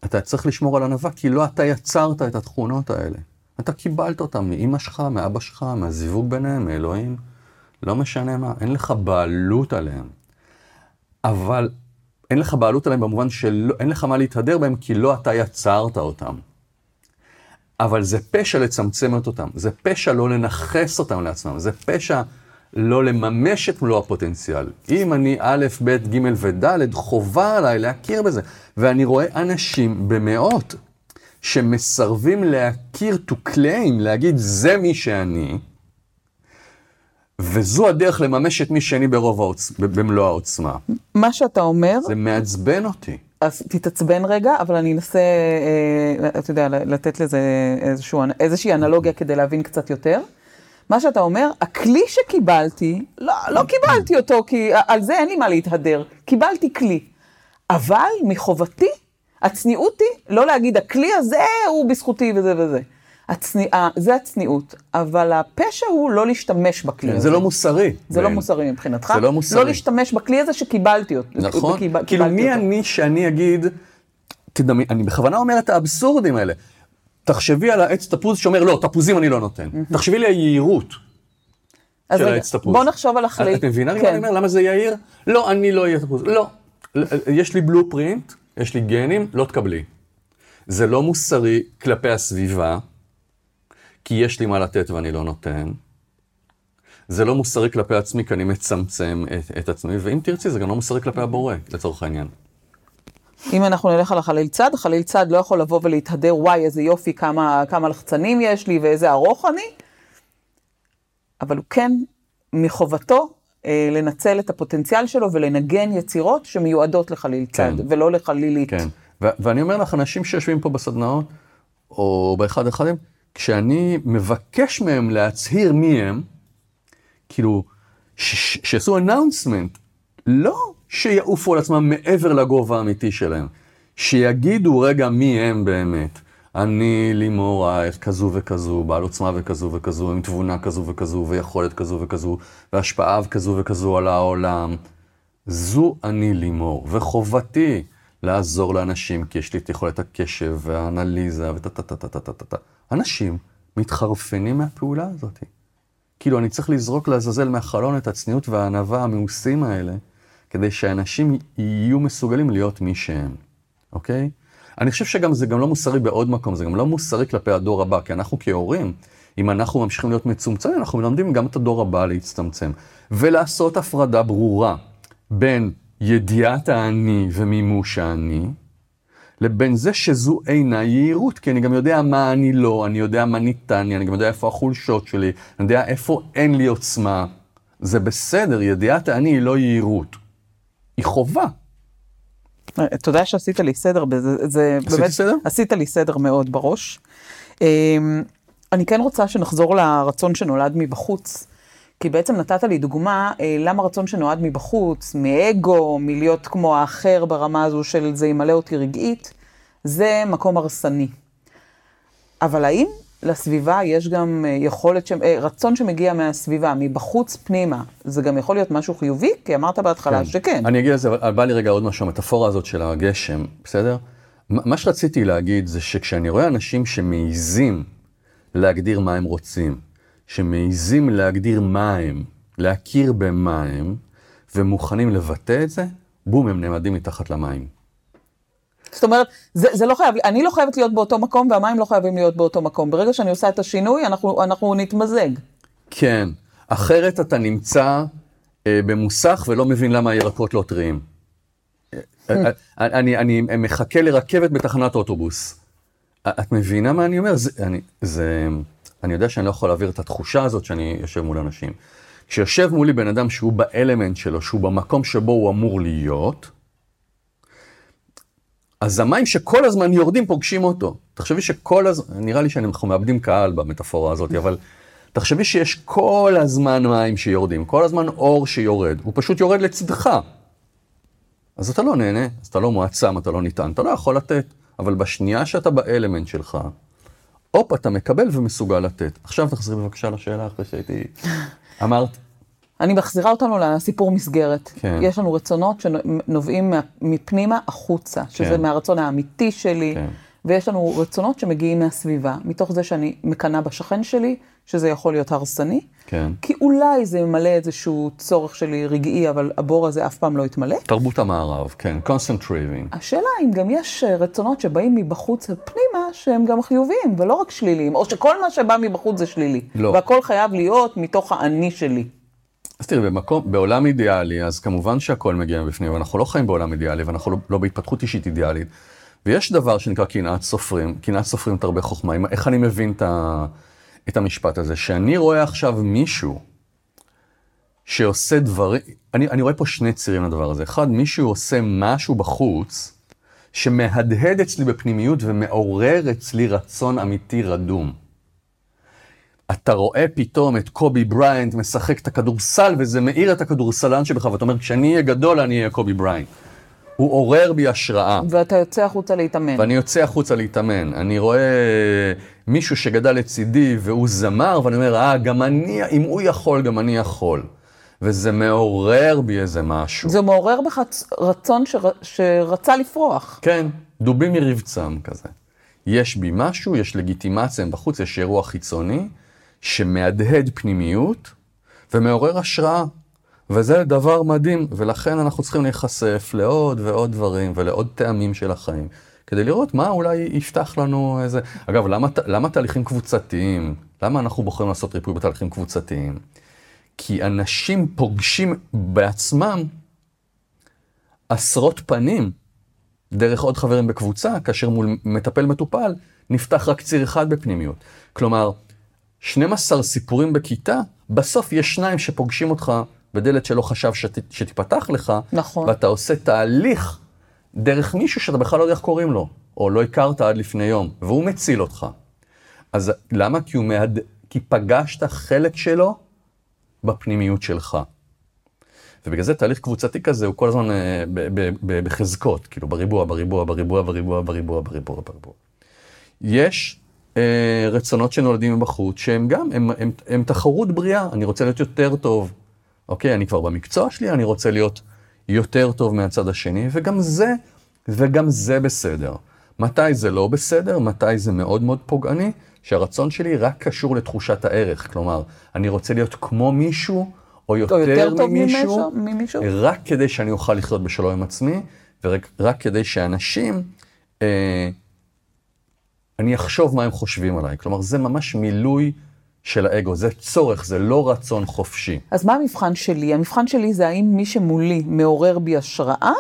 אתה צריך לשמור על ענווה, כי לא אתה יצרת את התכונות האלה. אתה קיבלת אותם מאמא שלך, מאבא שלך, מהזיווג ביניהם, מאלוהים. לא משנה מה, אין לך בעלות עליהם. אבל אין לך בעלות עליהם במובן שאין לך מה להתהדר בהם, כי לא אתה יצרת אותם. אבל זה פשע לצמצם את אותם, זה פשע לא לנכס אותם לעצמם, זה פשע לא לממש את מלוא הפוטנציאל. אם אני א', ב', ג' וד', חובה עליי להכיר בזה. ואני רואה אנשים במאות שמסרבים להכיר to claim, להגיד זה מי שאני, וזו הדרך לממש את מי שאני ברוב העוצ... במלוא העוצמה. מה שאתה אומר... זה מעצבן אותי. אז תתעצבן רגע, אבל אני אנסה, אה, אתה יודע, לתת לזה איזשהו, איזושהי אנלוגיה כדי להבין קצת יותר. מה שאתה אומר, הכלי שקיבלתי, לא, לא קיבלתי אותו, כי על זה אין לי מה להתהדר. קיבלתי כלי. אבל מחובתי, הצניעות היא לא להגיד, הכלי הזה הוא בזכותי וזה וזה. הצניע, זה הצניעות, אבל הפשע הוא לא להשתמש בכלי כן, הזה. זה לא מוסרי. זה לא מוסרי מבחינתך. זה לא מוסרי. לא להשתמש בכלי הזה שקיבלתי אותו. נכון. וקיב- כאילו מי אותו. אני שאני אגיד, תדמי, אני בכוונה אומר את האבסורדים האלה. תחשבי על העץ תפוז שאומר, לא, תפוזים אני לא נותן. תחשבי לי היהירות של העץ תפוז. בוא נחשוב על החליט. את מבינה מה כן. אני אומר? למה זה יהיר? לא, אני לא אהיה תפוז. לא. יש לי בלופרינט, יש לי גנים, לא תקבלי. זה לא מוסרי כלפי הסביבה, כי יש לי מה לתת ואני לא נותן. זה לא מוסרי כלפי עצמי, כי אני מצמצם את, את עצמי, ואם תרצי, זה גם לא מוסרי כלפי הבורא, לצורך העניין. אם אנחנו נלך על החליל צד, החליל צד לא יכול לבוא ולהתהדר, וואי, איזה יופי, כמה, כמה לחצנים יש לי ואיזה ארוך אני, אבל הוא כן, מחובתו, אה, לנצל את הפוטנציאל שלו ולנגן יצירות שמיועדות לחליל צד, כן. ולא לחלילית. כן, ו- ואני אומר לך, אנשים שיושבים פה בסדנאות, או באחד אחד, כשאני מבקש מהם להצהיר מי הם, כאילו, שיעשו אנאונסמנט, לא שיעופו על עצמם מעבר לגובה האמיתי שלהם, שיגידו רגע מי הם באמת. אני לימור רייך, כזו וכזו, בעל עוצמה וכזו וכזו, עם תבונה כזו וכזו, ויכולת כזו וכזו, והשפעה כזו וכזו על העולם. זו אני לימור, וחובתי לעזור לאנשים, כי יש לי את יכולת הקשב והאנליזה וטה טה טה טה טה טה טה. אנשים מתחרפנים מהפעולה הזאת. כאילו, אני צריך לזרוק לעזאזל מהחלון את הצניעות והענווה המאוסים האלה, כדי שאנשים יהיו מסוגלים להיות מי שהם, אוקיי? אני חושב שגם זה גם לא מוסרי בעוד מקום, זה גם לא מוסרי כלפי הדור הבא, כי אנחנו כהורים, אם אנחנו ממשיכים להיות מצומצמים, אנחנו מלמדים גם את הדור הבא להצטמצם. ולעשות הפרדה ברורה בין ידיעת האני ומימוש האני, לבין זה שזו אינה יהירות, כי אני גם יודע מה אני לא, אני יודע מה ניתן לי, אני גם יודע איפה החולשות שלי, אני יודע איפה אין לי עוצמה. זה בסדר, ידיעת האני היא לא יהירות. היא חובה. אתה יודע שעשית לי סדר בזה, זה באמת, סדר? עשית לי סדר מאוד בראש. אמ, אני כן רוצה שנחזור לרצון שנולד מבחוץ, כי בעצם נתת לי דוגמה אה, למה רצון שנולד מבחוץ, מאגו, מלהיות כמו האחר ברמה הזו של זה ימלא אותי רגעית, זה מקום הרסני. אבל האם לסביבה יש גם אה, יכולת, ש... אה, רצון שמגיע מהסביבה, מבחוץ פנימה, זה גם יכול להיות משהו חיובי? כי אמרת בהתחלה שכן. אני אגיד לזה, אבל בא לי רגע עוד משהו, המטאפורה הזאת של הגשם, בסדר? מה שרציתי להגיד זה שכשאני רואה אנשים שמעיזים להגדיר מה הם רוצים, שמעיזים להגדיר מה הם, להכיר במה הם, ומוכנים לבטא את זה, בום, הם נעמדים מתחת למים. זאת אומרת, זה, זה לא חייב, אני לא חייבת להיות באותו מקום והמים לא חייבים להיות באותו מקום. ברגע שאני עושה את השינוי, אנחנו, אנחנו נתמזג. כן, אחרת אתה נמצא אה, במוסך ולא מבין למה הירקות לא טריים. אני, אני מחכה לרכבת בתחנת אוטובוס. את מבינה מה אני אומר? זה, אני, זה, אני יודע שאני לא יכול להעביר את התחושה הזאת שאני יושב מול אנשים. כשיושב מולי בן אדם שהוא באלמנט שלו, שהוא במקום שבו הוא אמור להיות, אז המים שכל הזמן יורדים פוגשים אותו. תחשבי שכל הזמן, נראה לי שאנחנו מאבדים קהל במטאפורה הזאת, אבל תחשבי שיש כל הזמן מים שיורדים, כל הזמן אור שיורד, הוא פשוט יורד לצדך. אז אתה לא נהנה, אז אתה לא מועצם, אתה לא ניתן, אתה לא יכול לתת. אבל בשנייה שאתה באלמנט שלך, הופ, אתה מקבל ומסוגל לתת. עכשיו תחזרי בבקשה לשאלה אחרי שהייתי... אמרת. אני מחזירה אותנו לסיפור מסגרת. כן. יש לנו רצונות שנובעים מפנימה החוצה, שזה כן. מהרצון האמיתי שלי, כן. ויש לנו רצונות שמגיעים מהסביבה, מתוך זה שאני מקנאה בשכן שלי, שזה יכול להיות הרסני, כן. כי אולי זה ממלא איזשהו צורך שלי רגעי, אבל הבור הזה אף פעם לא יתמלא. תרבות המערב, כן, constant craving. השאלה אם גם יש אה, רצונות שבאים מבחוץ פנימה, שהם גם חיוביים, ולא רק שליליים, או שכל מה שבא מבחוץ זה שלילי. לא. והכל חייב להיות מתוך האני שלי. אז תראי, במקום, בעולם אידיאלי, אז כמובן שהכל מגיע מבפנים, ואנחנו לא חיים בעולם אידיאלי, ואנחנו לא, לא בהתפתחות אישית אידיאלית. ויש דבר שנקרא קנאת סופרים, קנאת סופרים תרבה חוכמה. אם- איך אני מבין את, ה, את המשפט הזה? שאני רואה עכשיו מישהו שעושה דברים, אני, אני רואה פה שני צירים לדבר הזה. אחד, מישהו עושה משהו בחוץ, שמהדהד אצלי בפנימיות ומעורר אצלי רצון אמיתי רדום. אתה רואה פתאום את קובי בריינט משחק את הכדורסל, וזה מאיר את הכדורסלן שבך, ואתה אומר, כשאני אהיה גדול, אני אהיה קובי בריינט. הוא עורר בי השראה. ואתה יוצא החוצה להתאמן. ואני יוצא החוצה להתאמן. אני רואה מישהו שגדל לצידי והוא זמר, ואני אומר, אה, גם אני, אם הוא יכול, גם אני יכול. וזה מעורר בי איזה משהו. זה מעורר בך רצון שר... שרצה לפרוח. כן, דובים מרבצם כזה. יש בי משהו, יש לגיטימציה בחוץ, יש אירוע חיצוני שמהדהד פנימיות ומעורר השראה. וזה דבר מדהים, ולכן אנחנו צריכים להיחשף לעוד ועוד דברים ולעוד טעמים של החיים, כדי לראות מה אולי יפתח לנו איזה... אגב, למה, למה תהליכים קבוצתיים? למה אנחנו בוחרים לעשות ריפוי בתהליכים קבוצתיים? כי אנשים פוגשים בעצמם עשרות פנים דרך עוד חברים בקבוצה, כאשר מול מטפל מטופל נפתח רק ציר אחד בפנימיות. כלומר, 12 סיפורים בכיתה, בסוף יש שניים שפוגשים אותך בדלת שלא חשב שת, שתיפתח לך, נכון. ואתה עושה תהליך דרך מישהו שאתה בכלל לא יודע איך קוראים לו, או לא הכרת עד לפני יום, והוא מציל אותך. אז למה? כי הוא מהד... כי פגשת חלק שלו בפנימיות שלך. ובגלל זה תהליך קבוצתי כזה הוא כל הזמן אה, ב- ב- ב- בחזקות, כאילו בריבוע, בריבוע, בריבוע, בריבוע, בריבוע, בריבוע, בריבוע. יש רצונות שנולדים מבחוץ שהם גם, הם, הם, הם תחרות בריאה, אני רוצה להיות יותר טוב. אוקיי, אני כבר במקצוע שלי, אני רוצה להיות יותר טוב מהצד השני, וגם זה, וגם זה בסדר. מתי זה לא בסדר? מתי זה מאוד מאוד פוגעני? שהרצון שלי רק קשור לתחושת הערך. כלומר, אני רוצה להיות כמו מישהו, או יותר, או יותר טוב ממישהו, ממישהו- ממישהו? רק כדי שאני אוכל לחיות בשלום עם עצמי, ורק רק כדי שאנשים, אה, אני אחשוב מה הם חושבים עליי. כלומר, זה ממש מילוי של האגו, זה צורך, זה לא רצון חופשי. אז מה המבחן שלי? המבחן שלי זה האם מי שמולי מעורר בי השראה,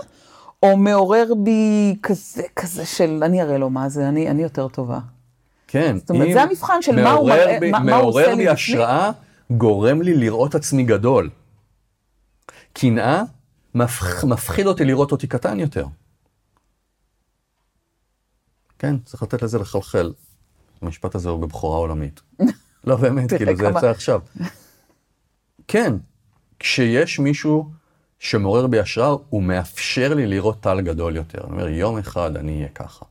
או מעורר בי כזה, כזה של, אני אראה לו מה זה, אני, אני יותר טובה. כן. זאת אומרת, זה המבחן של מה הוא מעורר בי- מה- מה הוא עושה מעורר לי בי בפנים. השראה, גורם לי לראות עצמי גדול. קנאה מפח- מפחיד אותי לראות אותי קטן יותר. כן, צריך לתת לזה לחלחל. המשפט הזה הוא בבחורה עולמית. לא, באמת, כאילו, זה יצא עכשיו. כן, כשיש מישהו שמעורר בי השראה, הוא מאפשר לי לראות טל גדול יותר. אני אומר, יום אחד אני אהיה ככה.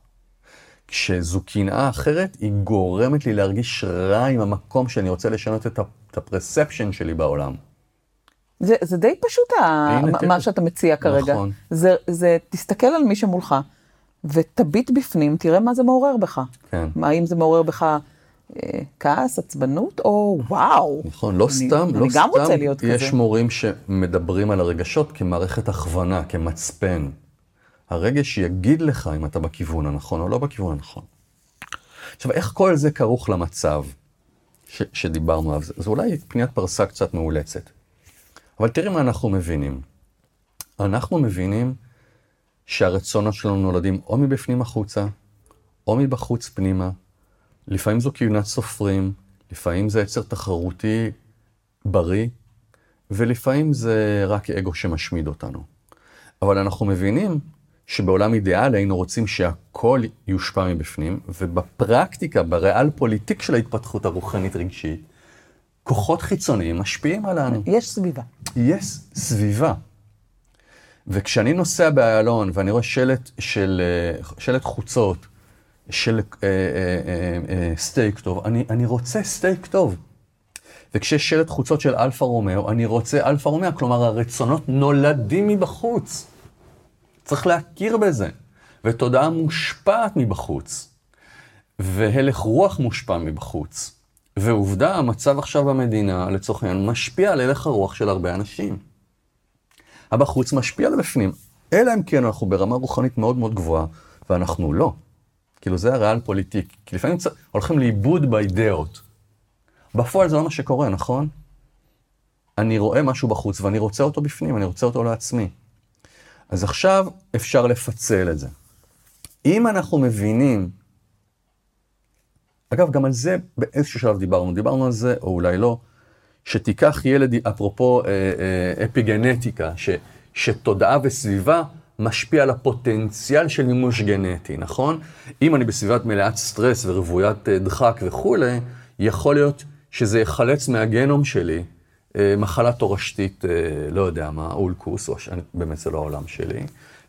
כשזו קנאה אחרת, היא גורמת לי להרגיש רע עם המקום שאני רוצה לשנות את הפרספשן שלי בעולם. זה, זה די פשוט ה-. מה שאתה מציע כרגע. נכון. זה, זה, תסתכל על מי שמולך, ותביט בפנים, תראה מה זה מעורר בך. כן. מה, האם זה מעורר בך אה, כעס, עצבנות, או וואו. נכון, לא אני- סתם, אני לא גם רוצה סתם להיות יש כזה. מורים שמדברים על הרגשות כמערכת הכוונה, כמצפן. הרגש יגיד לך אם אתה בכיוון הנכון או לא בכיוון הנכון. עכשיו, איך כל זה כרוך למצב ש- שדיברנו עליו? זה אולי פניית פרסה קצת מאולצת. אבל תראי מה אנחנו מבינים. אנחנו מבינים שהרצונות שלנו נולדים או מבפנים החוצה, או מבחוץ פנימה. לפעמים זו קהילת סופרים, לפעמים זה יצר תחרותי בריא, ולפעמים זה רק אגו שמשמיד אותנו. אבל אנחנו מבינים שבעולם אידיאלי היינו רוצים שהכל יושפע מבפנים, ובפרקטיקה, בריאל פוליטיק של ההתפתחות הרוחנית רגשית, כוחות חיצוניים משפיעים עלינו. יש סביבה. יש סביבה. וכשאני נוסע באיילון ואני רואה שלט של, אה, שלט חוצות של אה, אה, אה, אה, סטייק טוב, אני, אני רוצה סטייק טוב. וכשיש שלט חוצות של אלפה רומאו, אני רוצה אלפה רומאו, כלומר הרצונות נולדים מבחוץ. צריך להכיר בזה. ותודעה מושפעת מבחוץ. והלך רוח מושפע מבחוץ. ועובדה, המצב עכשיו במדינה, לצורך העניין, משפיע על הלך הרוח של הרבה אנשים. הבחוץ משפיע על בפנים. אלא אם כן אנחנו ברמה רוחנית מאוד מאוד גבוהה, ואנחנו לא. כאילו זה הריאל פוליטיק. כי לפעמים צ... הולכים לאיבוד באידאות. בפועל זה לא מה שקורה, נכון? אני רואה משהו בחוץ ואני רוצה אותו בפנים, אני רוצה אותו לעצמי. אז עכשיו אפשר לפצל את זה. אם אנחנו מבינים, אגב, גם על זה באיזשהו שלב דיברנו, דיברנו על זה, או אולי לא, שתיקח ילד, אפרופו אה, אה, אפיגנטיקה, ש, שתודעה וסביבה משפיע על הפוטנציאל של מימוש גנטי, נכון? אם אני בסביבת מלאת סטרס ורוויית אה, דחק וכולי, יכול להיות שזה יחלץ מהגנום שלי מחלה תורשתית, לא יודע מה, אולקוס, או באמת זה לא העולם שלי.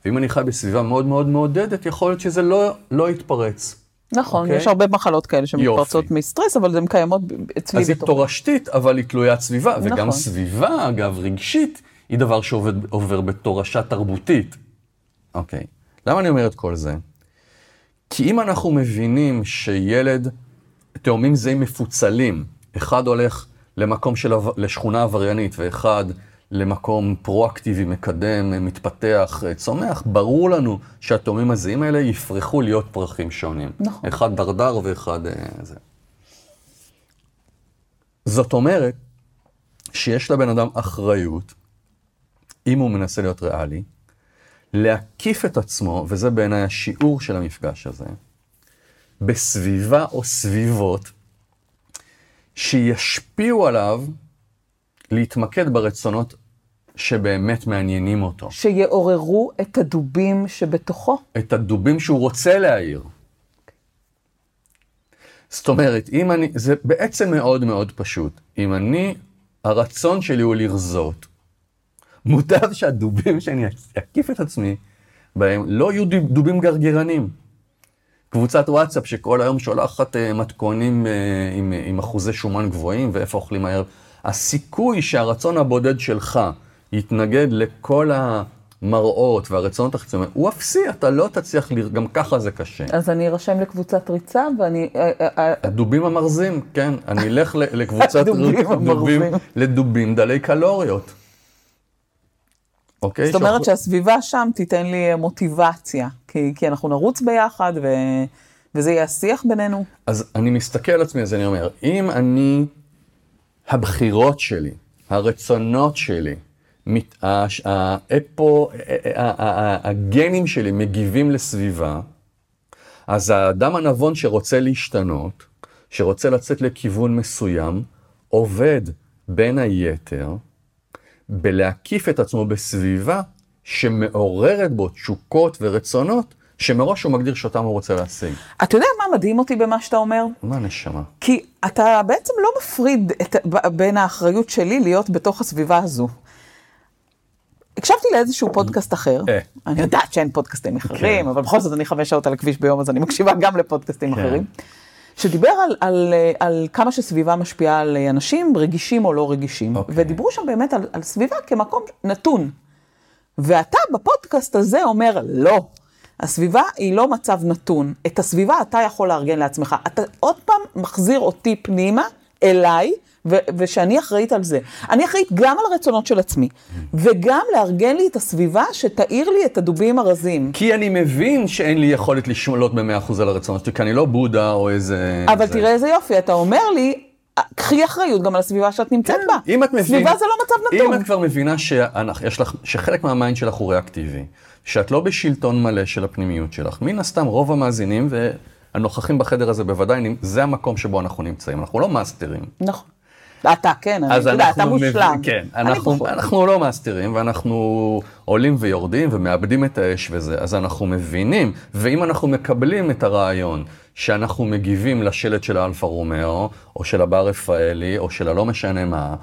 ואם אני חי בסביבה מאוד מאוד מעודדת, יכול להיות שזה לא, לא יתפרץ. נכון, אוקיי? יש הרבה מחלות כאלה שמתפרצות. מסטרס, אבל הן קיימות אצלי אז היא בתוך. תורשתית, אבל היא תלוית סביבה. נכון. וגם סביבה, אגב, רגשית, היא דבר שעובר בתורשה תרבותית. אוקיי. למה אני אומר את כל זה? כי אם אנחנו מבינים שילד, תאומים זהים מפוצלים, אחד הולך למקום של, לשכונה עבריינית ואחד למקום פרואקטיבי, מקדם, מתפתח, צומח, ברור לנו שהתאומים הזהים האלה יפרחו להיות פרחים שונים. נכון. אחד דרדר ואחד אה, זה. זאת אומרת שיש לבן אדם אחריות, אם הוא מנסה להיות ריאלי, להקיף את עצמו, וזה בעיניי השיעור של המפגש הזה, בסביבה או סביבות שישפיעו עליו להתמקד ברצונות שבאמת מעניינים אותו. שיעוררו את הדובים שבתוכו. את הדובים שהוא רוצה להעיר. זאת אומרת, אם אני, זה בעצם מאוד מאוד פשוט. אם אני, הרצון שלי הוא לרזות, מוטב שהדובים שאני אקיף את עצמי בהם לא יהיו דוב- דובים גרגרנים. קבוצת וואטסאפ שכל היום שולחת אה, מתכונים אה, עם, עם אחוזי שומן גבוהים ואיפה אוכלים מהר. הסיכוי שהרצון הבודד שלך יתנגד לכל המראות והרצונות החיצוניים הוא אפסי, אתה לא תצליח, ל... גם ככה זה קשה. אז אני ארשם לקבוצת ריצה, ואני... אה, אה, אה, הדובים המרזים, כן, אני אלך לקבוצת הדובים ר- דובים. לדובים דלי קלוריות. אוקיי? זאת אומרת שאנחנו- שהסביבה שם תיתן לי מוטיבציה, כי, כי אנחנו נרוץ ביחד, ו, וזה יהיה השיח בינינו. אז אני מסתכל על עצמי, אז אני אומר, אם אני, הבחירות שלי, הרצונות שלי, האפו, הגנים שלי מגיבים לסביבה, אז האדם הנבון שרוצה להשתנות, שרוצה לצאת לכיוון מסוים, עובד בין היתר בלהקיף את עצמו בסביבה שמעוררת בו תשוקות ורצונות, שמראש הוא מגדיר שאותם הוא רוצה להשיג. אתה יודע מה מדהים אותי במה שאתה אומר? מה נשמה? כי אתה בעצם לא מפריד את, בין האחריות שלי להיות בתוך הסביבה הזו. הקשבתי לאיזשהו פודקאסט אחר, אה. אני יודעת שאין פודקאסטים אחרים, כן. אבל בכל זאת אני חמש שעות על הכביש ביום, אז אני מקשיבה גם לפודקאסטים כן. אחרים, שדיבר על, על, אה, על כמה שסביבה משפיעה על אה, אנשים, רגישים או לא רגישים, אוקיי. ודיברו שם באמת על, על סביבה כמקום נתון. ואתה בפודקאסט הזה אומר, לא, הסביבה היא לא מצב נתון. את הסביבה אתה יכול לארגן לעצמך. אתה עוד פעם מחזיר אותי פנימה, אליי, ו- ושאני אחראית על זה. אני אחראית גם על הרצונות של עצמי, וגם לארגן לי את הסביבה שתאיר לי את הדובים הרזים. כי אני מבין שאין לי יכולת לשלוט ב-100% על הרצונות שלי, כי אני לא בודה או איזה... אבל זה. תראה איזה יופי, אתה אומר לי, קחי אחריות גם על הסביבה שאת נמצאת בה. כן, אם את מבינה, סביבה זה לא מצב נתון. אם את כבר מבינה שאנחנו- לך, שחלק מה mind שלך הוא ריאקטיבי, שאת לא בשלטון מלא של הפנימיות שלך, מן הסתם רוב המאזינים והנוכחים בחדר הזה בוודאי, זה המקום שבו אנחנו נמצאים, אנחנו לא מאסטרים. נכון. אתה כן, אני, אתה יודע, אתה מושלם. כן, אנחנו. אנחנו לא מאסטרים ואנחנו עולים ויורדים ומאבדים את האש וזה, אז אנחנו מבינים, ואם אנחנו מקבלים את הרעיון שאנחנו מגיבים לשלט של האלפה רומאו, או של הבר רפאלי, או של הלא משנה מה,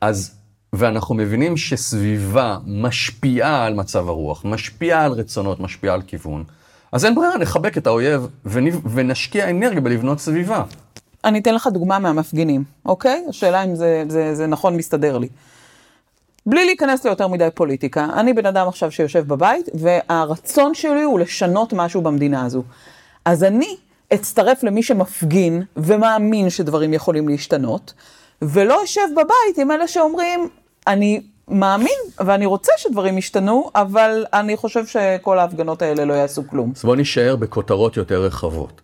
אז, ואנחנו מבינים שסביבה משפיעה על מצב הרוח, משפיעה על רצונות, משפיעה על כיוון, אז אין ברירה, נחבק את האויב ונ- ונשקיע אנרגיה בלבנות סביבה. אני אתן לך דוגמה מהמפגינים, אוקיי? השאלה אם זה, זה, זה נכון מסתדר לי. בלי להיכנס ליותר מדי פוליטיקה, אני בן אדם עכשיו שיושב בבית, והרצון שלי הוא לשנות משהו במדינה הזו. אז אני אצטרף למי שמפגין ומאמין שדברים יכולים להשתנות, ולא אשב בבית עם אלה שאומרים, אני מאמין ואני רוצה שדברים ישתנו, אבל אני חושב שכל ההפגנות האלה לא יעשו כלום. אז בוא נישאר בכותרות יותר רחבות.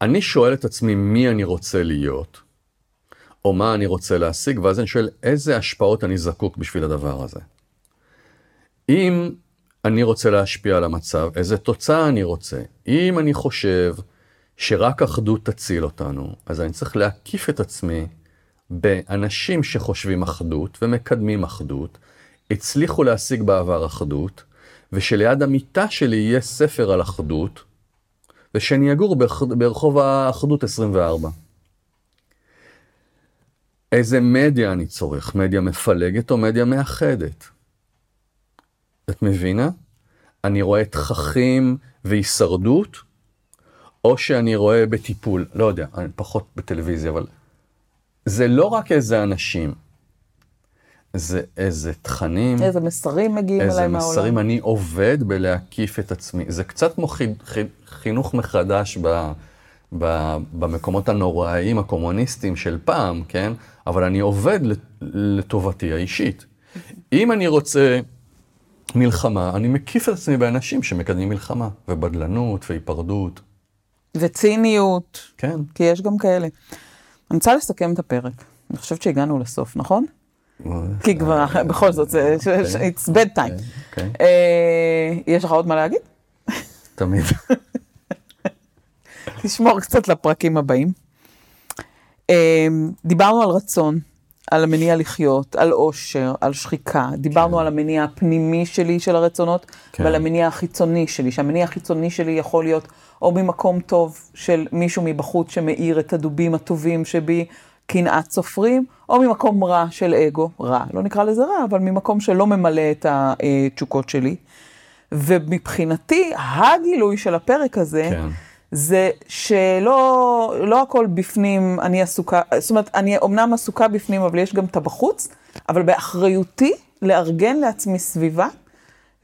אני שואל את עצמי מי אני רוצה להיות, או מה אני רוצה להשיג, ואז אני שואל איזה השפעות אני זקוק בשביל הדבר הזה. אם אני רוצה להשפיע על המצב, איזה תוצאה אני רוצה. אם אני חושב שרק אחדות תציל אותנו, אז אני צריך להקיף את עצמי באנשים שחושבים אחדות ומקדמים אחדות, הצליחו להשיג בעבר אחדות, ושליד המיטה שלי יהיה ספר על אחדות, ושאני אגור ברח- ברחוב האחדות 24. איזה מדיה אני צורך? מדיה מפלגת או מדיה מאחדת? את מבינה? אני רואה תככים והישרדות, או שאני רואה בטיפול, לא יודע, אני פחות בטלוויזיה, אבל זה לא רק איזה אנשים, זה איזה תכנים, איזה מסרים מגיעים איזה אליי מהעולם. מסרים אני עובד בלהקיף את עצמי. זה קצת כמו חי, חי, חינוך מחדש ב, ב, במקומות הנוראיים הקומוניסטיים של פעם, כן? אבל אני עובד לט- לטובתי האישית. אם אני רוצה מלחמה, אני מקיף את עצמי באנשים שמקדמים מלחמה, ובדלנות, והיפרדות, וציניות, כן. כי יש גם כאלה. אני רוצה לסכם את הפרק. אני חושבת שהגענו לסוף, נכון? כי כבר, בכל זאת, זה, it's bed time. אוקיי, אה, יש לך עוד מה להגיד? תמיד. תשמור קצת לפרקים הבאים. אה, דיברנו על רצון, על המניע לחיות, על אושר, על שחיקה. דיברנו על המניע הפנימי שלי של הרצונות, כן. ועל המניע החיצוני שלי, שהמניע החיצוני שלי יכול להיות או ממקום טוב של מישהו מבחוץ שמאיר את הדובים הטובים שבי, קנאת סופרים, או ממקום רע של אגו, רע, לא נקרא לזה רע, אבל ממקום שלא ממלא את התשוקות שלי. ומבחינתי, הגילוי של הפרק הזה, כן. זה שלא לא הכל בפנים, אני עסוקה, זאת אומרת, אני אומנם עסוקה בפנים, אבל יש גם את הבחוץ, אבל באחריותי לארגן לעצמי סביבה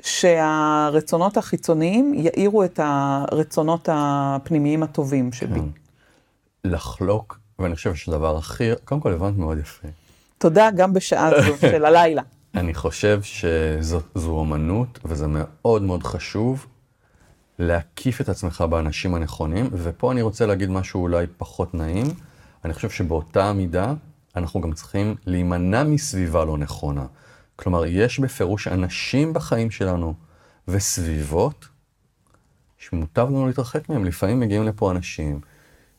שהרצונות החיצוניים יאירו את הרצונות הפנימיים הטובים שבי. כן. לחלוק, ואני חושב שהדבר הכי, קודם כל הבנת מאוד יפה. תודה גם בשעה זו של הלילה. אני חושב שזו אומנות, וזה מאוד מאוד חשוב להקיף את עצמך באנשים הנכונים, ופה אני רוצה להגיד משהו אולי פחות נעים. אני חושב שבאותה מידה, אנחנו גם צריכים להימנע מסביבה לא נכונה. כלומר, יש בפירוש אנשים בחיים שלנו וסביבות שמוטב לנו להתרחק מהם. לפעמים מגיעים לפה אנשים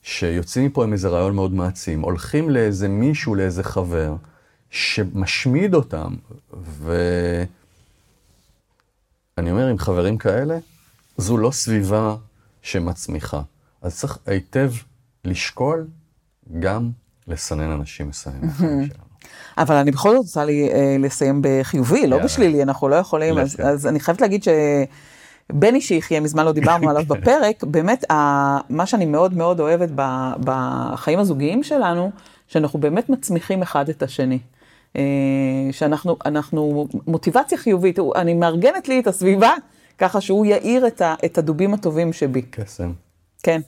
שיוצאים מפה עם איזה רעיון מאוד מעצים, הולכים לאיזה מישהו, לאיזה חבר, שמשמיד אותם, ואני אומר, עם חברים כאלה, זו לא סביבה שמצמיחה. אז צריך היטב לשקול גם לסנן אנשים מסוימים שלנו. אבל אני בכל זאת רוצה לי, אה, לסיים בחיובי, לא. בשלילי, אנחנו לא יכולים, אז, לפי. אז אני חייבת להגיד שבני שיחיה, מזמן לא דיברנו עליו בפרק, באמת, ה, מה שאני מאוד מאוד אוהבת ב, בחיים הזוגיים שלנו, שאנחנו באמת מצמיחים אחד את השני. אה, שאנחנו, אנחנו, מוטיבציה חיובית, אני מארגנת לי את הסביבה, ככה שהוא יאיר את, ה, את הדובים הטובים שבי. קסם. כן.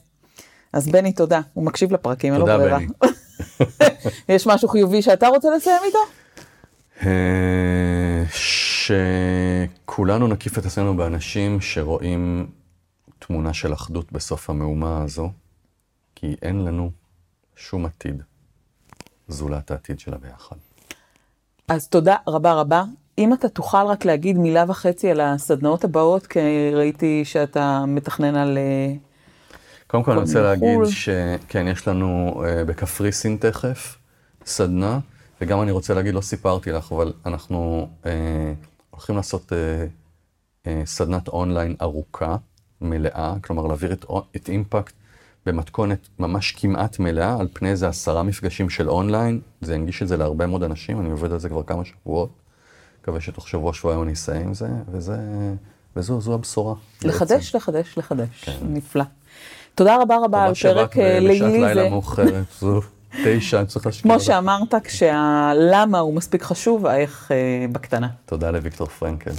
אז בני, תודה. הוא מקשיב לפרקים, אין לו תודה, ברירה. בני. יש משהו חיובי שאתה רוצה לסיים איתו? שכולנו נקיף את עצמנו באנשים שרואים תמונה של אחדות בסוף המהומה הזו, כי אין לנו שום עתיד זולת העתיד של הביחד. אז תודה רבה רבה. אם אתה תוכל רק להגיד מילה וחצי על הסדנאות הבאות, כי ראיתי שאתה מתכנן על... אה, קודם כל אני רוצה מחו"ל. להגיד שכן, יש לנו אה, בקפריסין תכף סדנה, וגם אני רוצה להגיד, לא סיפרתי לך, אבל אנחנו אה, הולכים לעשות אה, אה, סדנת אונליין ארוכה, מלאה, כלומר להעביר את, את אימפקט במתכונת ממש כמעט מלאה, על פני איזה עשרה מפגשים של אונליין, זה ינגיש את זה להרבה מאוד אנשים, אני עובד על זה כבר כמה שבועות, מקווה שתוך שבוע, שבועיים אני אסיים עם זה, וזה, וזו זו הבשורה. לחדש, בעצם. לחדש, לחדש. נפלא. תודה רבה רבה על תודה שבאת פרק אה, בשעת לילי. לילה זה- מאוחרת, זו תשע, אני צריך להשקיע. כמו. שאמרת, כשהלמה הוא מספיק חשוב, האיך אה, בקטנה. תודה לוויקטור פרנקל.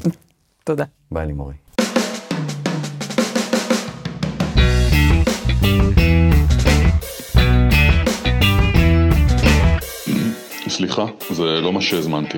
תודה. ביי לימורי. סליחה, זה לא מה שהזמנתי.